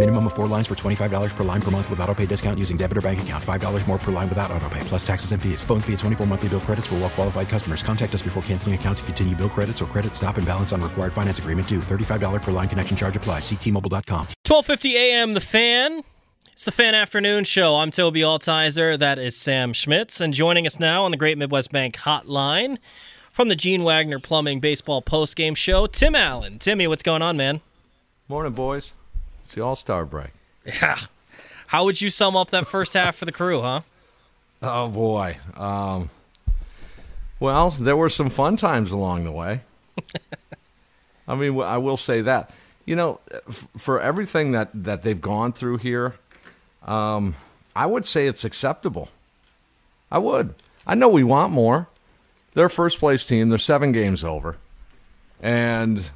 Minimum of four lines for $25 per line per month with auto pay discount using debit or bank account. $5 more per line without auto pay, plus taxes and fees. Phone fee at 24 monthly bill credits for well qualified customers. Contact us before canceling account to continue bill credits or credit stop and balance on required finance agreement due. $35 per line connection charge applies. Ctmobile.com. 1250 a.m. The Fan. It's the Fan Afternoon Show. I'm Tobi Altizer. That is Sam Schmitz. And joining us now on the Great Midwest Bank Hotline from the Gene Wagner Plumbing Baseball Postgame Show, Tim Allen. Timmy, what's going on, man? Morning, boys. It's the All Star break. Yeah. How would you sum up that first half for the crew, huh? Oh boy. Um, well, there were some fun times along the way. I mean, I will say that. You know, f- for everything that that they've gone through here, um, I would say it's acceptable. I would. I know we want more. They're first place team. They're seven games over, and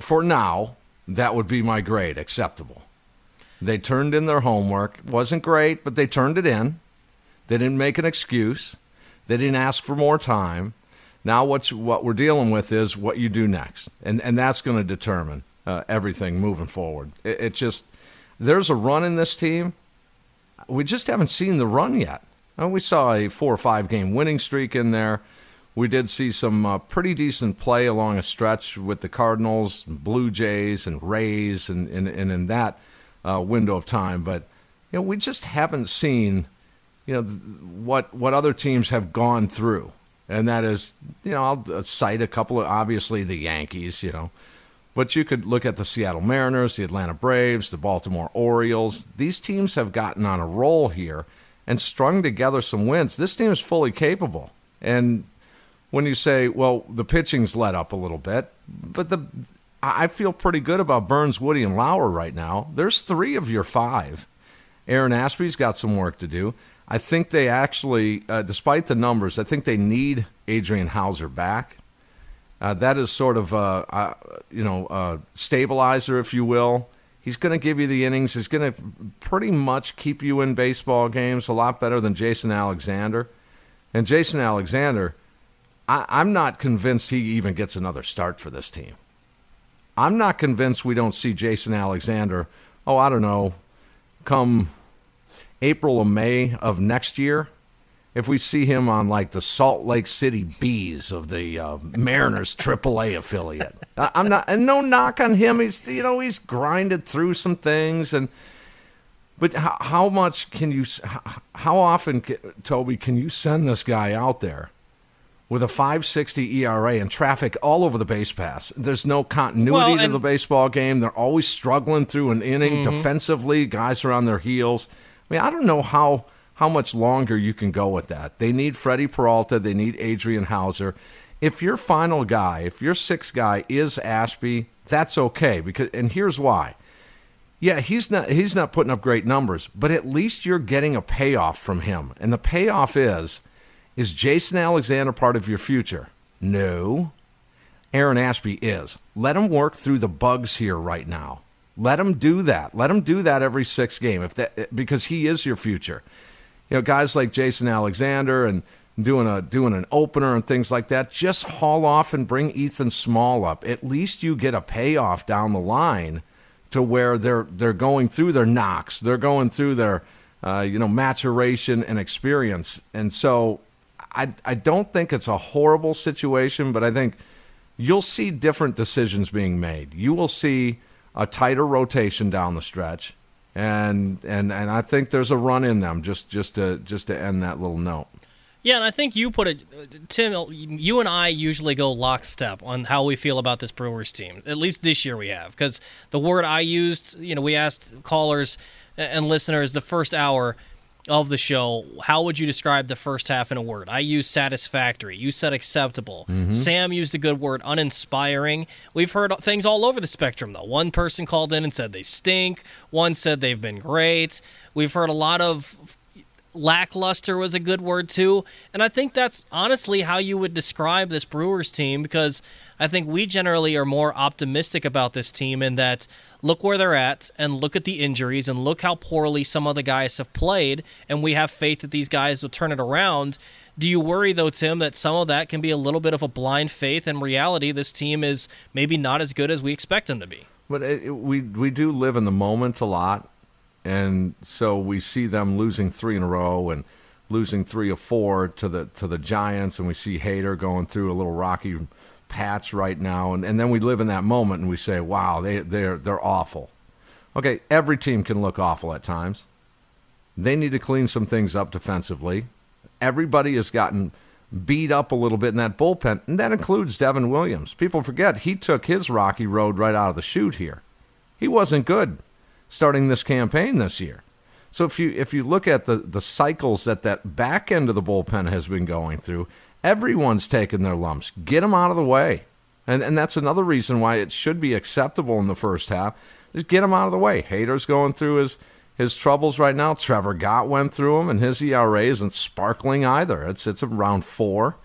for now, that would be my grade. Acceptable. They turned in their homework. wasn't great, but they turned it in. They didn't make an excuse. They didn't ask for more time. Now, what's what we're dealing with is what you do next, and and that's going to determine uh, everything moving forward. It, it just there's a run in this team. We just haven't seen the run yet. Uh, we saw a four or five game winning streak in there. We did see some uh, pretty decent play along a stretch with the Cardinals, Blue Jays, and Rays, and, and, and in that uh, window of time. But you know, we just haven't seen you know what what other teams have gone through, and that is you know I'll uh, cite a couple of obviously the Yankees, you know, but you could look at the Seattle Mariners, the Atlanta Braves, the Baltimore Orioles. These teams have gotten on a roll here and strung together some wins. This team is fully capable, and when you say, well, the pitching's let up a little bit, but the I feel pretty good about Burnes, Woody, and Lauer right now. There's three of your five. Aaron Ashby's got some work to do. I think they actually, uh, despite the numbers, I think they need Adrian Houser back. Uh, that is sort of a, a you know a stabilizer, if you will. He's going to give you the innings. He's going to pretty much keep you in baseball games a lot better than Jason Alexander. And Jason Alexander, I, I'm not convinced he even gets another start for this team. I'm not convinced we don't see Jason Alexander. Oh, I don't know, come April or May of next year. If we see him on like the Salt Lake City Bees of the uh, Mariners AAA affiliate, I- I'm not, and no knock on him. He's you know he's grinded through some things, and but how, how much can you? How often, Tobi, can you send this guy out there? With a 560 ERA and traffic all over the base pass. There's no continuity Well, to the baseball game. They're always struggling through an inning mm-hmm. defensively. Guys are on their heels. I mean, I don't know how how much longer you can go with that. They need Freddie Peralta. They need Adrian Houser. If your final guy, if your sixth guy is Ashby, that's okay. Because and here's why. Yeah, he's not he's not putting up great numbers, but at least you're getting a payoff from him. And the payoff is is Jason Alexander part of your future? No. Aaron Ashby is. Let him work through the bugs here right now. Let him do that. Let him do that every sixth game if that because he is your future. You know, guys like Jason Alexander and doing a doing an opener and things like that, just haul off and bring Ethan Small up. At least you get a payoff down the line to where they're they're going through their knocks, they're going through their uh, you know maturation and experience, and so I I don't think it's a horrible situation, but I think you'll see different decisions being made. You will see a tighter rotation down the stretch, and and and I think there's a run in them just just to just to end that little note. Yeah, and I think you put it, Tim. You and I usually go lockstep on how we feel about this Brewers team. At least this year we have, because the word I used, you know, we asked callers and listeners the first hour of the show, how would you describe the first half in a word? I used satisfactory. You said acceptable. Mm-hmm. Sam used a good word, uninspiring. We've heard things all over the spectrum, though. One person called in and said they stink. One said they've been great. We've heard a lot of lackluster was a good word too. And I think that's honestly how you would describe this Brewers team because I think we generally are more optimistic about this team in that look where they're at and look at the injuries and look how poorly some of the guys have played and we have faith that these guys will turn it around. Do you worry though, Tim, that some of that can be a little bit of a blind faith? In reality, this team is maybe not as good as we expect them to be. But it, it, we we do live in the moment a lot, and so we see them losing three in a row and losing three or four to the to the Giants, and we see Hader going through a little rocky patch right now, and, and then we live in that moment and we say, "Wow, they they're they're awful." Okay, every team can look awful at times. They need to clean some things up defensively. Everybody has gotten beat up a little bit in that bullpen, and that includes Devin Williams. People forget he took his rocky road right out of the chute here. He wasn't good starting this campaign this year. So if you if you look at the the cycles that that back end of the bullpen has been going through, everyone's taking their lumps. Get them out of the way, and and that's another reason why it should be acceptable in the first half. Just get them out of the way. Hader's going through his his troubles right now. Trevor Gott went through them, and his ERA isn't sparkling either. It's it's around four.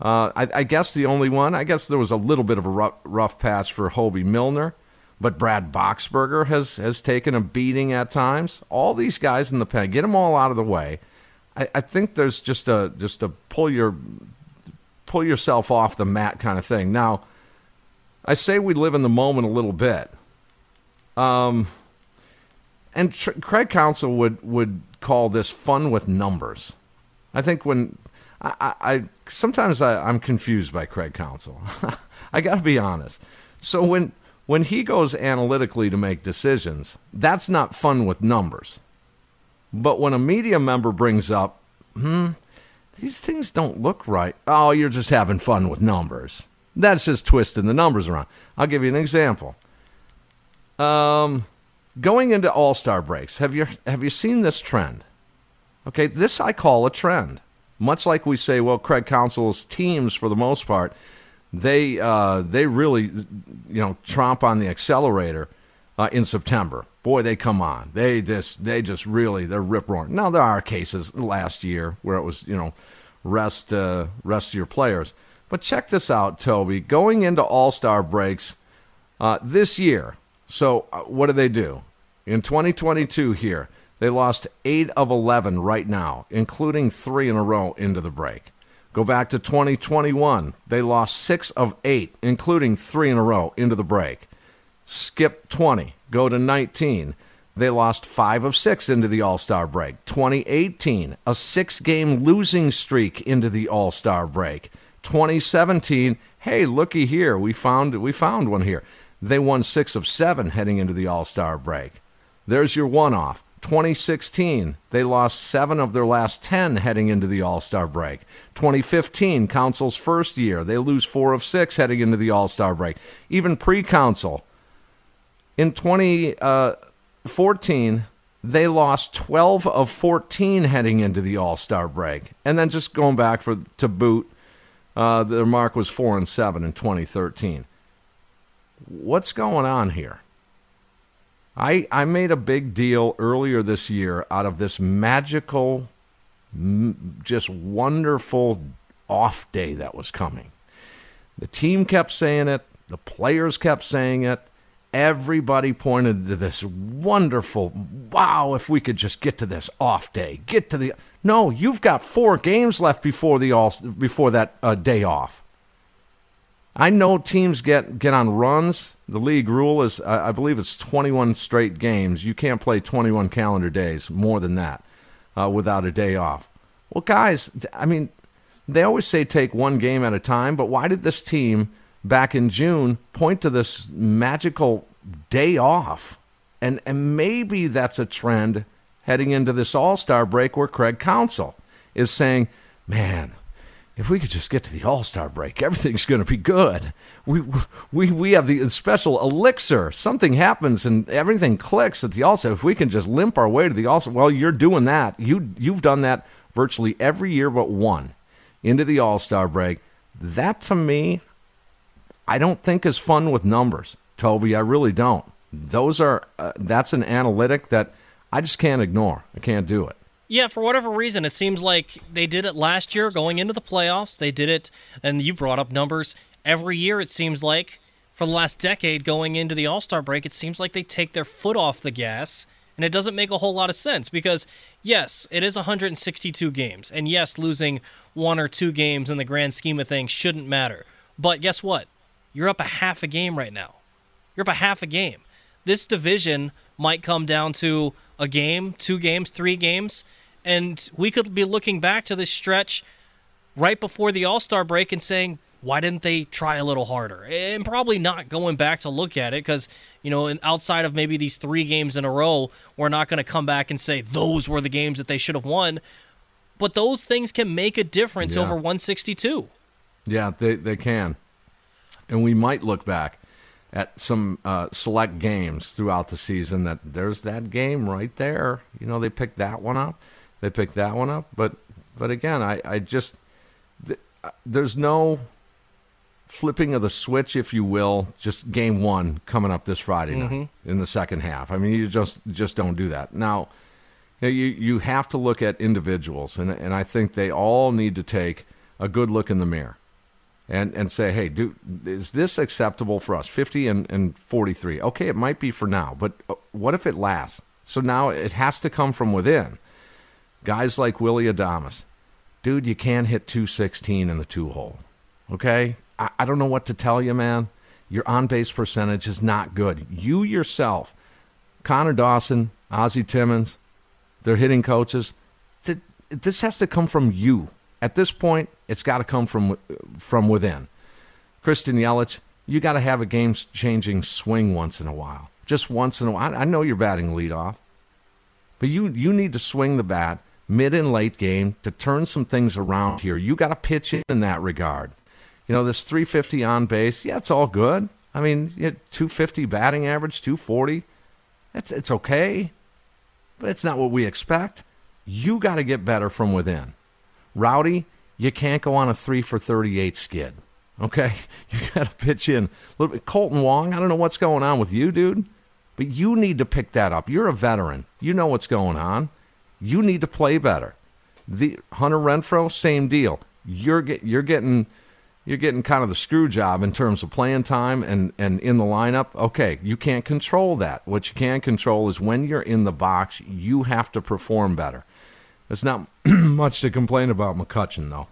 Uh, I, I, guess the only one. I guess there was a little bit of a rough, rough patch for Hoby Milner. But Brad Boxberger has, has taken a beating at times. All these guys in the pen, get them all out of the way. I, I think there's just a just a pull your pull yourself off the mat kind of thing. Now, I say we live in the moment a little bit. Um, and Tr- Craig Counsell would would call this fun with numbers. I think when I, I, I sometimes I, I'm confused by Craig Counsell. I got to be honest. So when when he goes analytically to make decisions, that's not fun with numbers. But when a media member brings up, hmm, these things don't look right. Oh, you're just having fun with numbers. That's just twisting the numbers around. I'll give you an example. Um, going into All Star breaks, have you have you seen this trend? Okay, this I call a trend. Much like we say, well, Craig Counsell's teams, for the most part, they uh, they really you know tromp on the accelerator uh, in September. Boy, they come on. They just they just really they're rip roaring. Now there are cases last year where it was you know rest uh, rest your players. But check this out, Tobi. Going into All Star breaks uh, this year. So uh, what do they do in 2022? Here they lost eight of 11 right now, including three in a row into the break. Go back to 2021. They lost six of eight, including three in a row into the break. Skip 20. Go to 19. They lost five of six into the All Star break. 2018, a six game losing streak into the All Star break. 2017, hey, looky here, we found we found one here. They won six of seven heading into the All Star break. There's your one off. 2016, they lost seven of their last 10 heading into the All Star break. 2015, Counsell's first year, they lose four of six heading into the All Star break. Even pre Counsell, in 2014, uh, they lost 12 of 14 heading into the All Star break. And then just going back for to boot, uh, their mark was 4 and 7 in 2013. What's going on here? I, I made a big deal earlier this year out of this magical, just wonderful off day that was coming. The team kept saying it, the players kept saying it. Everybody pointed to this wonderful, wow, if we could just get to this off day, get to the. No, you've got four games left before the all before that uh, day off. I know teams get get on runs. The league rule is, I believe, it's 21 straight games. You can't play 21 calendar days more than that uh, without a day off. Well, guys, I mean, they always say take one game at a time, but why did this team back in June point to this magical day off? And and maybe that's a trend heading into this All Star break where Craig Counsell is saying man, if we could just get to the All Star break, everything's going to be good. We we we have the special elixir. Something happens and everything clicks at the All Star. If we can just limp our way to the All Star, well, you're doing that. You you've done that virtually every year but one into the All Star break. That to me, I don't think is fun with numbers, Tobi. I really don't. Those are uh, that's an analytic that I just can't ignore. I can't do it. Yeah, for whatever reason, it seems like they did it last year going into the playoffs. They did it, and you brought up numbers every year, it seems like. For the last decade going into the All Star break, it seems like they take their foot off the gas, and it doesn't make a whole lot of sense because, yes, it is 162 games, and yes, losing one or two games in the grand scheme of things shouldn't matter. But guess what? You're up a half a game right now. You're up a half a game. This division might come down to a game, two games, three games, and we could be looking back to this stretch right before the All Star break and saying, why didn't they try a little harder? And probably not going back to look at it because, you know, outside of maybe these three games in a row, we're not going to come back and say those were the games that they should have won. But those things can make a difference Yeah. over 162. Yeah, they they can, and we might look back at some uh, select games throughout the season that there's that game right there. You know, they picked that one up, they picked that one up, but but again, I I just th- uh, there's no flipping of the switch, if you will. Just game one coming up this Friday night in the second half. I mean, you just just don't do that now. You, know, you you have to look at individuals, and and I think they all need to take a good look in the mirror, and and say, hey, do is this acceptable for us? Fifty and and forty three. Okay, it might be for now, but uh, what if it lasts? So now it has to come from within. Guys like Willy Adames, dude, you can't hit two sixteen in the two hole. Okay, I, I don't know what to tell you, man. Your on base percentage is not good. You yourself, Connor Dawson, Ozzie Timmons, their hitting coaches. th- This has to come from you. At this point, it's got to come from from within. Christian Yelich, you got to have a game changing swing once in a while. Just once in a while. I know you're batting leadoff, but you you need to swing the bat mid and late game to turn some things around here. You got to pitch in in that regard. You know, this 350 on base, yeah, it's all good. I mean, you 250 batting average, 240. It's it's okay, but it's not what we expect. You got to get better from within. Rowdy, you can't go on a three for 38 skid. Okay, you got to pitch in a little bit. Kolten Wong, I don't know what's going on with you, dude, but you need to pick that up. You're a veteran. You know what's going on. You need to play better. The Hunter Renfroe, same deal. You're get, you're getting you're getting kind of the screw job in terms of playing time and, and in the lineup. Okay, you can't control that. What you can control is when you're in the box, you have to perform better. There's not much to complain about McCutcheon, though.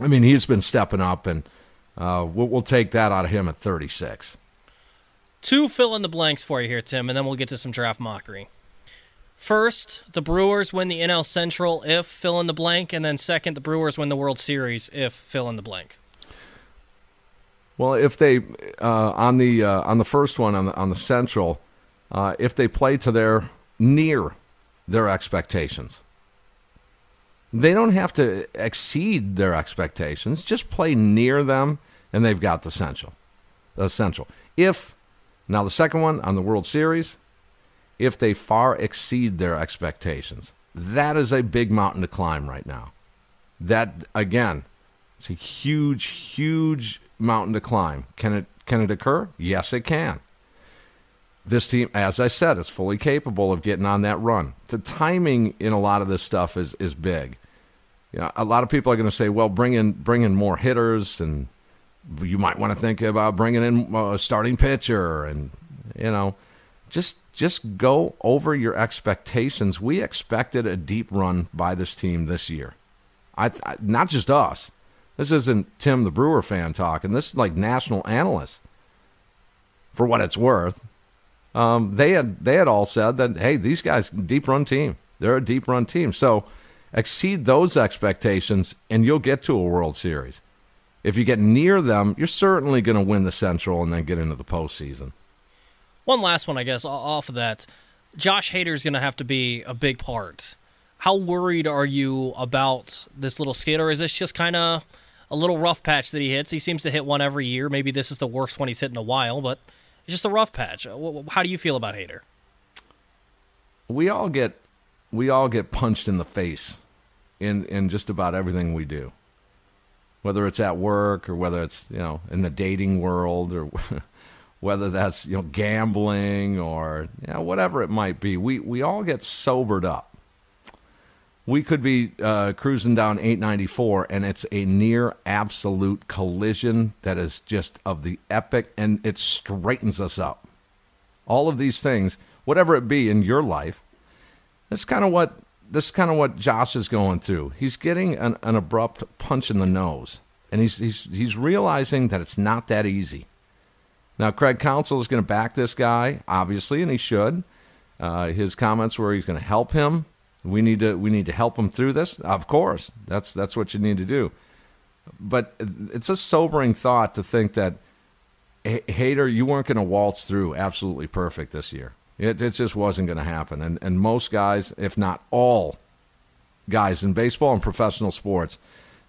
I mean, he's been stepping up, and uh, we'll, we'll take that out of him at 36. Two fill in the blanks for you here, Tim, and then we'll get to some draft mockery. First, the Brewers win the NL Central if fill in the blank, and then second, the Brewers win the World Series if fill in the blank. Well, if they uh, on the uh, on the first one on the on the Central, uh, if they play to their near their expectations, they don't have to exceed their expectations. Just play near them, and they've got the Central. The Central. If now the second one on the World Series, if they far exceed their expectations, that is a big mountain to climb right now. That again, it's a huge, huge mountain to climb. Can it can it occur? Yes, it can. This team, as I said, is fully capable of getting on that run. The timing in a lot of this stuff is is big. You know, a lot of people are going to say, "Well, bring in bring in more hitters," and you might want to think about bringing in a starting pitcher, and you know, just just go over your expectations. We expected a deep run by this team this year. I, I not just us. This isn't Tim the Brewer fan talking. This is like national analysts. For what it's worth, um, they had they had all said that hey, these guys deep run team. They're a deep run team. So exceed those expectations, and you'll get to a World Series. If you get near them, you're certainly going to win the Central and then get into the postseason. One last one, I guess, off of that. Josh Hader is going to have to be a big part how worried are you about this little skid, or is this just kind of a little rough patch that he hits? He seems to hit one every year. Maybe this is the worst one he's hit in a while, but just a rough patch. Uh, how do you feel about Hader? We all get we all get punched in the face in in just about everything we do. Whether it's at work or whether it's, you know, in the dating world or whether that's, you know, gambling or you know, whatever it might be. We we all get sobered up we could be uh, cruising down 894 and it's a near absolute collision that is just of the epic and it straightens us up. All of these things whatever it be in your life that's kind of what this is kind of what josh is going through. He's getting an, an abrupt punch in the nose and he's, he's, he's realizing that it's not that easy. Now craig counsell is going to back this guy obviously and he should. Uh, his comments where he's going to help him we need to we need to help them through this. Of course, that's that's what you need to do. But it's a sobering thought to think that Hader, you weren't going to waltz through absolutely perfect this year. It, it just wasn't going to happen. And and most guys, if not all guys in baseball and professional sports,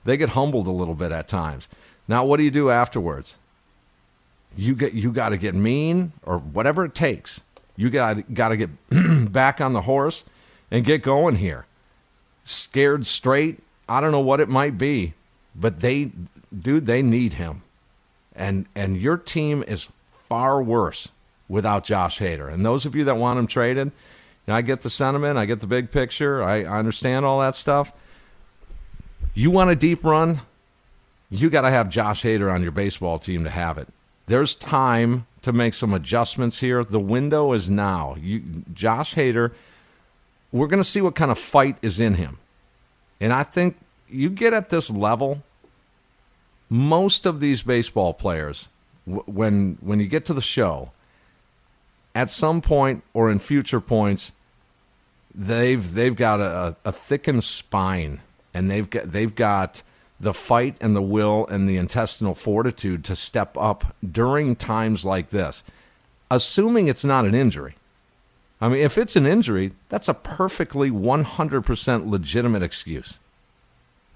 they get humbled a little bit at times. Now, what do you do afterwards? You get you got to get mean or whatever it takes. You got got to get back on the horse and get going here. Scared straight, I don't know what it might be, but they dude, they need him. And and your team is far worse without Josh Hader. And those of you that want him traded, I get the sentiment, I get the big picture, I, I understand all that stuff. You want a deep run, you got to have Josh Hader on your baseball team to have it. There's time to make some adjustments here. The window is now. You, Josh Hader we're going to see what kind of fight is in him. And I think you get at this level, most of these baseball players, when when you get to the show, at some point or in future points, they've they've got a, a thickened spine, and they've got they've got the fight and the will and the intestinal fortitude to step up during times like this, assuming it's not an injury. I mean, if it's an injury, that's a perfectly 100% legitimate excuse.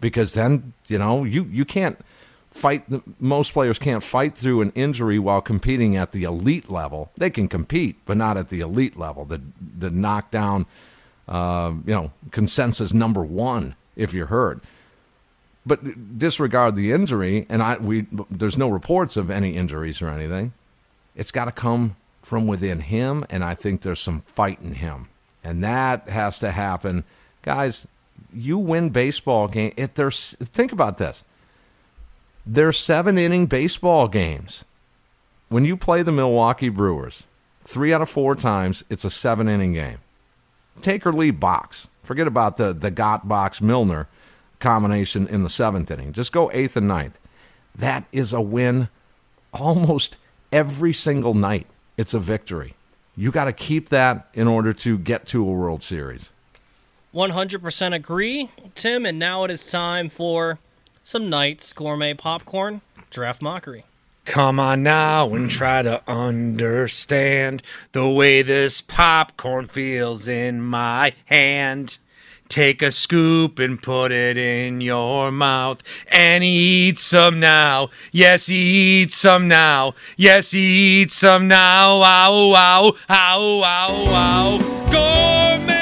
Because then, you know, you, you can't fight, the, most players can't fight through an injury while competing at the elite level. They can compete, but not at the elite level. The, the knockdown, uh, you know, consensus number one if you're hurt. But disregard the injury, and I, we, there's no reports of any injuries or anything. It's got to come from within him, and I think there's some fight in him. And that has to happen. Guys, you win baseball game. If there's think about this. There's seven inning baseball games. When you play the Milwaukee Brewers, three out of four times it's a seven inning game. Take or leave box. Forget about the the Gott box Milner combination in the seventh inning. Just go eighth and ninth. That is a win almost every single night it's a victory. You got to keep that in order to get to a World Series. 100% agree, Tim. And now it is time for some Knights Gourmet Popcorn Draft Mockery. Come on now and try to understand the way this popcorn feels in my hand. Take a scoop and put it in your mouth and eat some now. Yes, eat some now. Yes, eat some now. Ow, ow, ow, ow, ow. Gourmet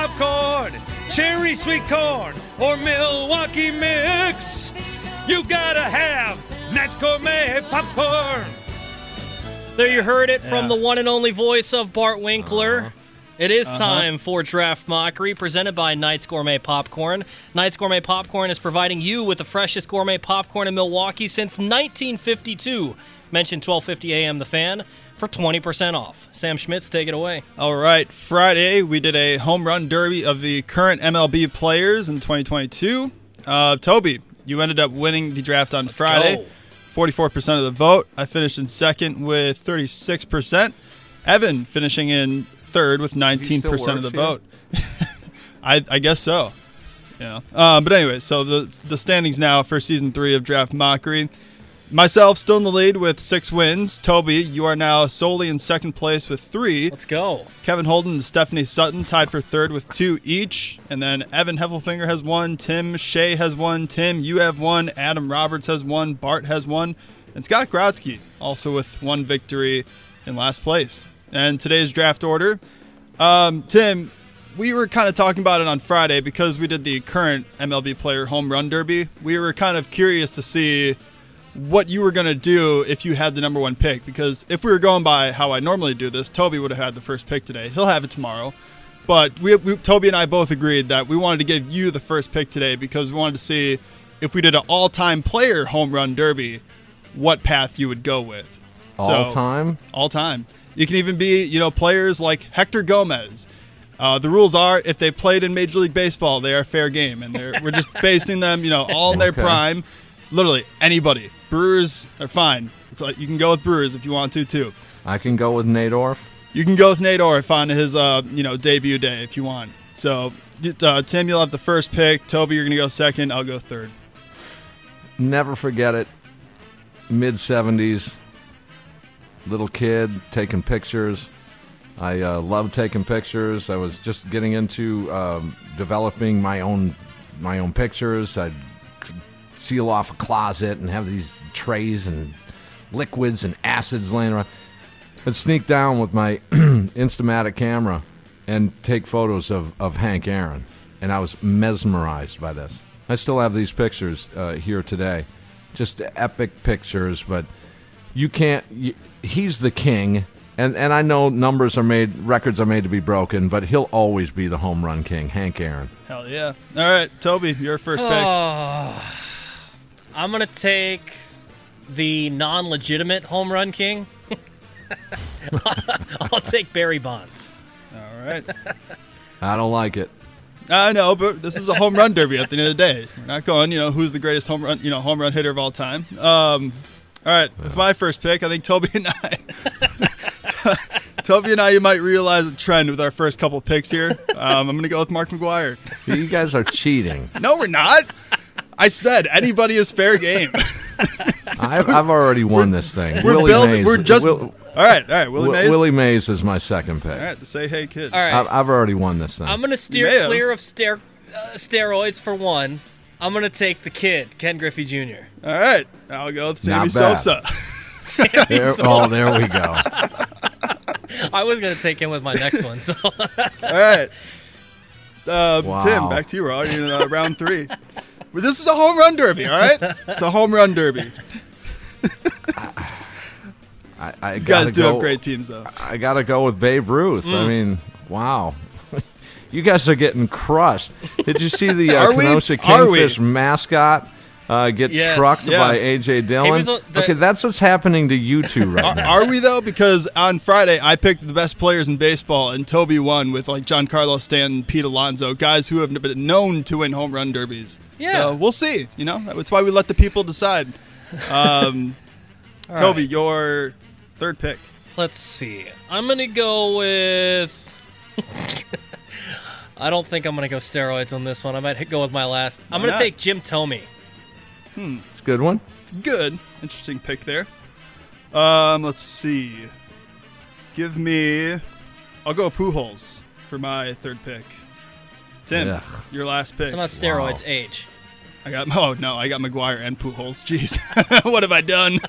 popcorn. Cherry sweet corn or Milwaukee mix. You gotta have Knights Gourmet popcorn. There you heard it from Yeah. the one and only voice of Bart Winkler. Uh-huh. It is time for Draft Mockery, presented by Knights Gourmet Popcorn. Knights Gourmet Popcorn is providing you with the freshest gourmet popcorn in Milwaukee since 1952. Mention 1250 AM The Fan. For 20% off. Sam Schmitz, take it away. All right, Friday we did a home run derby of the current MLB players in 2022. Uh, Tobi, you ended up winning the draft on Friday. go. 44% of the vote. I finished in second with 36%. Evan finishing in third with 19% of the works here? vote. I, I guess so. Yeah. Um, but anyway, so the the standings now for season three of Draft Mockery. Myself still in the lead with six wins. Tobi, you are now solely in second place with three. Let's go. Kevin Holden and Stephanie Sutton tied for third with two each. And then Evan Heffelfinger has one. Tim Shea has one. Tim, you have one. Adam Roberts has one. Bart has one. And Scott Grotzky also with one victory in last place. And today's draft order. Um, Tim, we were kind of talking about it on Friday because we did the current MLB player home run derby. We were kind of curious to see what you were going to do if you had the number one pick. Because if we were going by how I normally do this, Tobi would have had the first pick today. He'll have it tomorrow. But we, we, Tobi and I both agreed that we wanted to give you the first pick today because we wanted to see if we did an all-time player home run derby, what path you would go with. All time? All time. You can even be, you know, players like Hector Gomez. Uh, the rules are if they played in Major League Baseball, they are fair game, and they're, we're just basing them, you know, all in their Okay. prime. Literally anybody. Brewers are fine. It's like you can go with Brewers if you want to too. I can go with Nate Orf. You can go with Nate Orf on his, uh, you know, debut day if you want. So, uh, Tim, you'll have the first pick. Tobi, you're gonna go second. I'll go third. Never forget it. Mid 70s, little kid taking pictures. I uh, love taking pictures. I was just getting into um, developing my own my own pictures. I'd seal off a closet and have these trays and liquids and acids laying around. I'd sneak down with my Instamatic camera and take photos of, of Hank Aaron. And I was mesmerized by this. I still have these pictures uh, here today. Just epic pictures, but you can't. You, he's the king. And, and I know numbers are made, records are made to be broken, but he'll always be the home run king, Hank Aaron. Hell yeah! All right, Tobi, your first pick. I'm going to take the non legitimate home run king. I'll take Barry Bonds. All right. I don't like it. I know, but this is a home run derby at the end of the day. We're not going, you know, who's the greatest home run, you know, home run hitter of all time. Um, all right, it's my first pick, I think Tobi and I, Tobi and I, you might realize a trend with our first couple picks here. Um, I'm going to go with Mark McGwire. You guys are cheating. No, we're not. I said anybody is fair game. I've, I've already won this thing. We're Willie built- Mays, we're just- Will- all right, all right, Willie Wi- Mays. Willie Mays is my second pick. All right, say hey kid. All right. I've, I've already won this thing. I'm going to steer clear of ster- uh, steroids for one. I'm going to take the kid, Ken Griffey Jr. All right, I'll go with Sammy Sosa. Sammy There- Sosa. oh, there we go. I was going to take him with my next one. So All right. Uh, Wow. Tim, back to you. We're already in uh, round three. But this is a home run derby, all right? It's a home run derby. I, I You guys do go, have great teams, though. I got to go with Babe Ruth. Mm. I mean, wow. you guys are getting crushed. Did you see the uh, Are? Kenosha we? Kingfish mascot uh, get Yes. trucked Yeah. by A.J. Dillon? the- okay, that's what's happening to you two right Are, now. are we, though? Because on Friday, I picked the best players in baseball, and Tobi won with, like, Giancarlo Stanton, Pete Alonso, guys who have been known to win home run derbies. Yeah. So we'll see. You know, that's why we let the people decide. Um, Tobi, right. your third pick. let's see. I'm going to go with. I don't think I'm going to go steroids on this one. I might go with my last. I'm going to not? take Jim Thome. It's a good one. Good. Interesting pick there. Um, let's see. Give me. I'll go Pujols for my third pick. Tim, Ugh. your last pick. It's not steroids, age. I got. Oh no, I got McGwire and Pujols. Jeez, what have I done?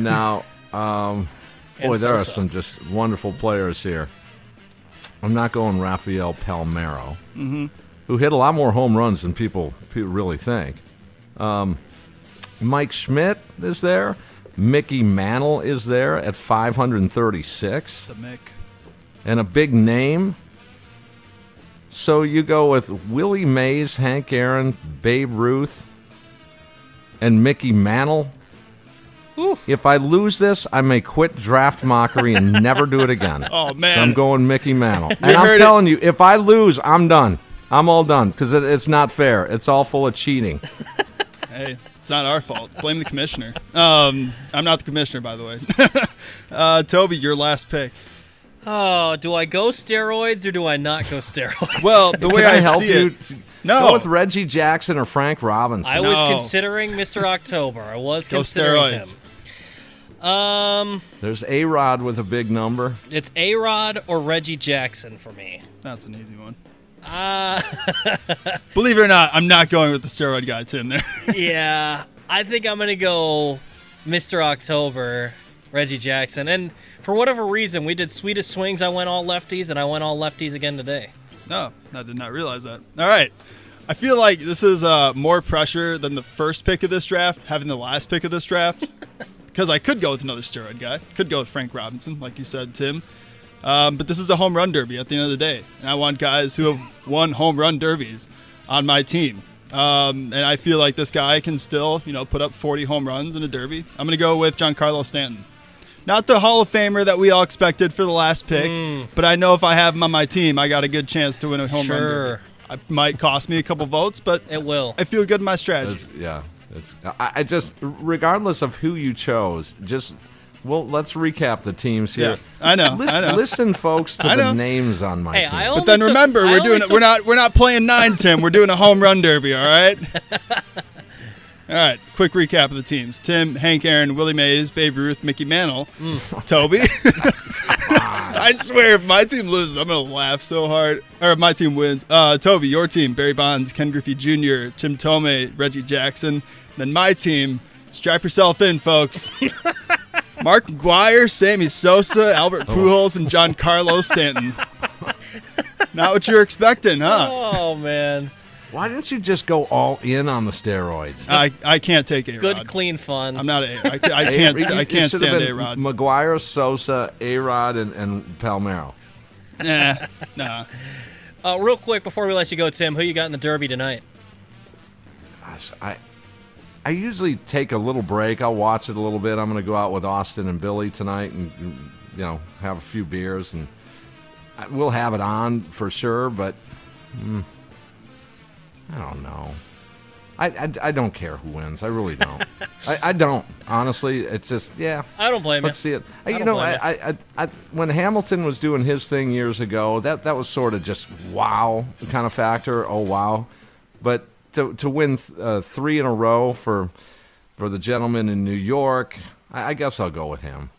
Now, um, boy, there are some just wonderful players here. I'm not going Rafael Palmeiro, Mm-hmm. who hit a lot more home runs than people people really think. Um, Mike Schmidt is there. Mickey Mantle is there at 536, The Mick. and a big name. So you go with Willie Mays, Hank Aaron, Babe Ruth, and Mickey Mantle. If I lose this, I may quit draft mockery and never do it again. Oh, man. So I'm going Mickey Mantle. And I'm heard it. telling you, if I lose, I'm done. I'm all done because it, it's not fair. It's all full of cheating. Hey, it's not our fault. Blame the commissioner. Um, I'm not the commissioner, by the way. uh, Tobi, your last pick. Oh, do I go steroids or do I not go steroids? Well, the way I, I help see you? it, no, Go with Reggie Jackson or Frank Robinson. I was considering Mr. October. I was Go considering steroids. him. Um, There's A Rod with a big number. it's A Rod or Reggie Jackson for me. That's an easy one. Uh, Believe it or not, I'm not going with the steroid guy, Tim. There. yeah, I think I'm gonna go Mr. October, Reggie Jackson, and for whatever reason, we did sweetest swings. I went all lefties, and I went all lefties again today. no, I did not realize that. All right. I feel like this is uh, more pressure than the first pick of this draft, having the last pick of this draft. Because I could go with another steroid guy. Could go with Frank Robinson, like you said, Tim. Um, but this is a home run derby at the end of the day. And I want guys who have won home run derbies on my team. Um, and I feel like this guy can still, you know, put up 40 home runs in a derby. I'm going to go with Giancarlo Stanton. Not the Hall of Famer that we all expected for the last pick, but I know if I have him on my team, I got a good chance to win a home run Sure. derby. It might cost me a couple votes, but It will. I feel good in my strategy. It's- yeah. It's, I, I just, regardless of who you chose, just well, let's recap the teams here. Yeah, I know, Listen, I know. listen folks, to I the know. names on my Hey, team. But then took- remember, I we're doing took- we're not we're not playing nine, Tim. We're doing a home run derby. All right. all right. Quick recap of the teams: Tim, Hank, Aaron, Willie Mays, Babe Ruth, Mickey Mantle, Tobi. I swear, if my team loses, I'm gonna laugh so hard. Or if my team wins, uh, Tobi, your team: Barry Bonds, Ken Griffey Jr., Tim Thome, Reggie Jackson. Then my team. Strap yourself in, folks. Mark McGwire, Sammy Sosa, Albert Pujols, and Giancarlo Stanton. Not what you're expecting, huh? Oh man, Why didn't you just go all in on the steroids? I, I can't take a good, clean fun. I'm not a. I, I can't. A- I it can't stand been a Rod. McGwire, Sosa, A Rod, and, and Palmeiro. Nah, nah. Uh, real quick before we let you go, Tim, who you got in the Derby tonight? Gosh, I I usually take a little break. I'll watch it a little bit. I'm going to go out with Austin and Billy tonight, and you know, have a few beers, and we'll have it on for sure. But mm, I don't know. I, I, I don't care who wins. I really don't. I, I don't honestly. It's just yeah. I don't blame it. Let's you. see it. I you know, I, I, I, I, when Hamilton was doing his thing years ago, that that was sort of just wow kind of factor. Oh wow, but to to win uh, three in a row for for the gentleman in New York, I, I guess I'll go with him.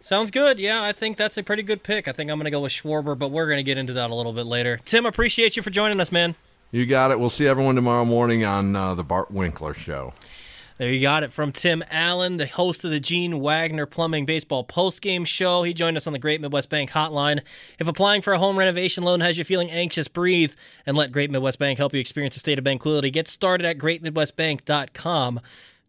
Sounds good. Yeah, I think that's a pretty good pick. I think I'm going to go with Schwarber, but we're going to get into that a little bit later. Tim, appreciate you for joining us, man. You got it. We'll see everyone tomorrow morning on uh, the Bart Winkler Show. There you got it from Tim Allen, the host of the Gene Wagner Plumbing Baseball postgame show. He joined us on the Great Midwest Bank hotline. If applying for a home renovation loan has you feeling anxious, breathe and let Great Midwest Bank help you experience a state of tranquility. Get started at greatmidwestbank.com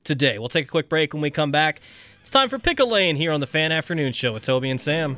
today. We'll take a quick break when we come back. It's time for Pickle Lane here on the Fan Afternoon Show with Tobi and Sam.